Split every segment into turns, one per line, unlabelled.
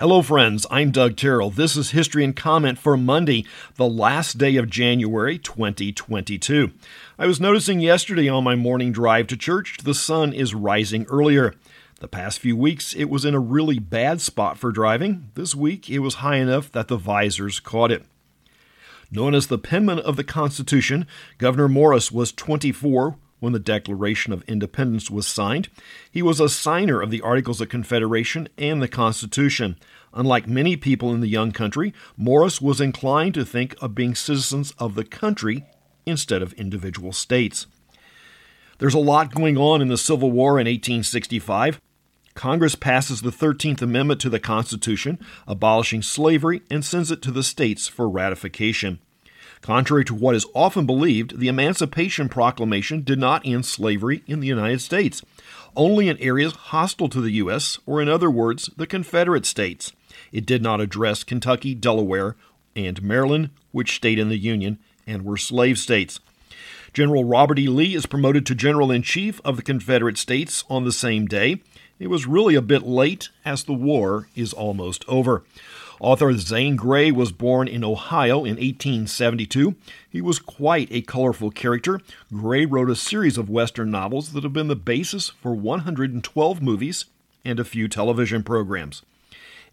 Hello, friends. I'm Doug Terrell. This is History and Comment for Monday, the last day of January 2022. I was noticing yesterday on my morning drive to church the sun is rising earlier. The past few weeks, it was in a really bad spot for driving. This week, it was high enough that the visors caught it. Known as the penman of the Constitution, Gouverneur Morris was 24 when the Declaration of Independence was signed. He was a signer of the Articles of Confederation and the Constitution. Unlike many people in the young country, Morris was inclined to think of being citizens of the country instead of individual states. There's a lot going on in the Civil War in 1865. Congress passes the 13th Amendment to the Constitution, abolishing slavery, and sends it to the states for ratification. Contrary to what is often believed, the Emancipation Proclamation did not end slavery in the United States, only in areas hostile to the U.S., or in other words, the Confederate States. It did not address Kentucky, Delaware, and Maryland, which stayed in the Union and were slave states. General Robert E. Lee is promoted to General in Chief of the Confederate States on the same day. It was really a bit late, as the war is almost over. Author Zane Grey was born in Ohio in 1872. He was quite a colorful character. Grey wrote a series of Western novels that have been the basis for 112 movies and a few television programs.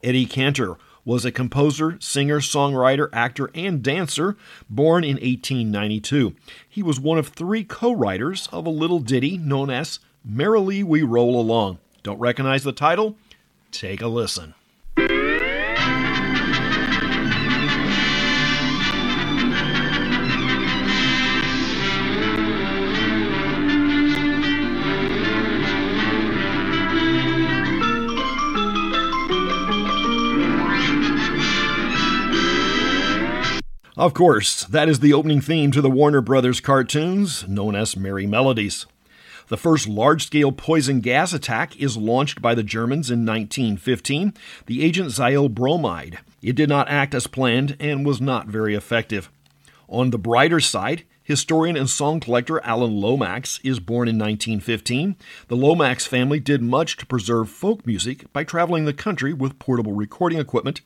Eddie Cantor was a composer, singer, songwriter, actor, and dancer born in 1892. He was one of three co writers of a little ditty known as Merrily We Roll Along. Don't recognize the title? Take a listen. Of course, that is the opening theme to the Warner Brothers cartoons, known as Merrie Melodies. The first large scale poison gas attack is launched by the Germans in 1915, the agent xylyl bromide. It did not act as planned and was not very effective. On the brighter side, historian and song collector Alan Lomax is born in 1915. The Lomax family did much to preserve folk music by traveling the country with portable recording equipment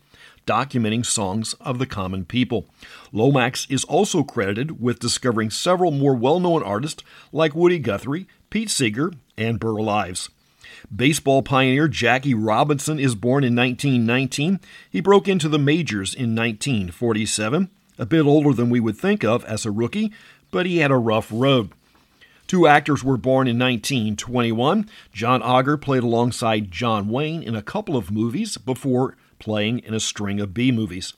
documenting songs of the common people. Lomax is also credited with discovering several more well known artists like Woody Guthrie, Pete Seeger, and Burl Ives. Baseball pioneer Jackie Robinson is born in 1919. He broke into the majors in 1947, a bit older than we would think of as a rookie, but he had a rough road. Two actors were born in 1921. John Agar played alongside John Wayne in a couple of movies before playing in a string of B movies.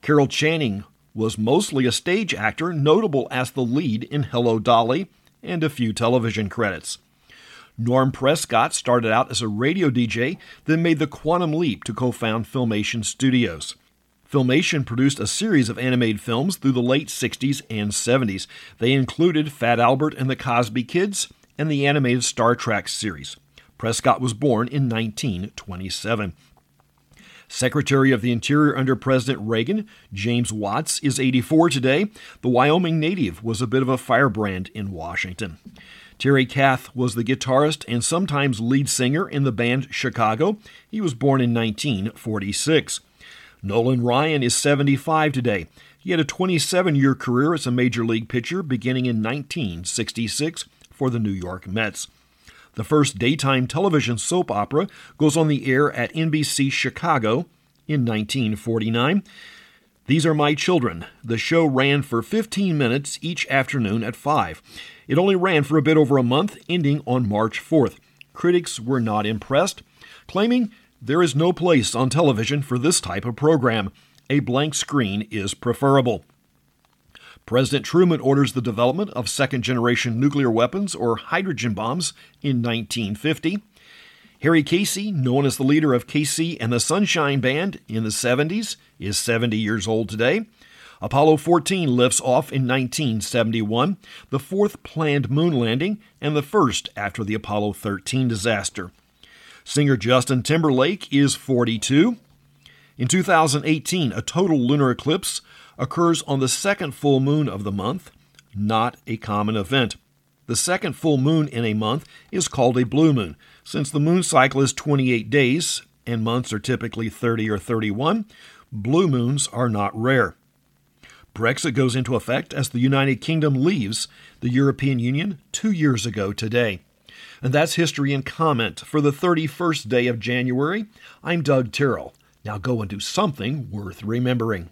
Carol Channing was mostly a stage actor, notable as the lead in Hello Dolly and a few television credits. Norm Prescott started out as a radio DJ, then made the quantum leap to co found Filmation Studios. Filmation produced a series of animated films through the late 60s and 70s. They included Fat Albert and the Cosby Kids and the animated Star Trek series. Prescott was born in 1927. Secretary of the Interior under President Reagan, James Watts, is 84 today. The Wyoming native was a bit of a firebrand in Washington. Terry Kath was the guitarist and sometimes lead singer in the band Chicago. He was born in 1946. Nolan Ryan is 75 today. He had a 27 year career as a major league pitcher beginning in 1966 for the New York Mets. The first daytime television soap opera goes on the air at NBC Chicago in 1949. These Are My Children. The show ran for 15 minutes each afternoon at 5. It only ran for a bit over a month, ending on March 4th. Critics were not impressed, claiming there is no place on television for this type of program. A blank screen is preferable. President Truman orders the development of second generation nuclear weapons or hydrogen bombs in 1950. Harry Casey, known as the leader of KC and the Sunshine Band in the 70s, is 70 years old today. Apollo 14 lifts off in 1971, the fourth planned moon landing and the first after the Apollo 13 disaster. Singer Justin Timberlake is 42. In 2018, a total lunar eclipse occurs on the second full moon of the month, not a common event. The second full moon in a month is called a blue moon. Since the moon cycle is 28 days, and months are typically 30 or 31. Blue moons are not rare. Brexit goes into effect as the United Kingdom leaves the European Union two years ago today. And that's history and comment for the 31st day of January. I'm Doug Terrell. Now go and do something worth remembering.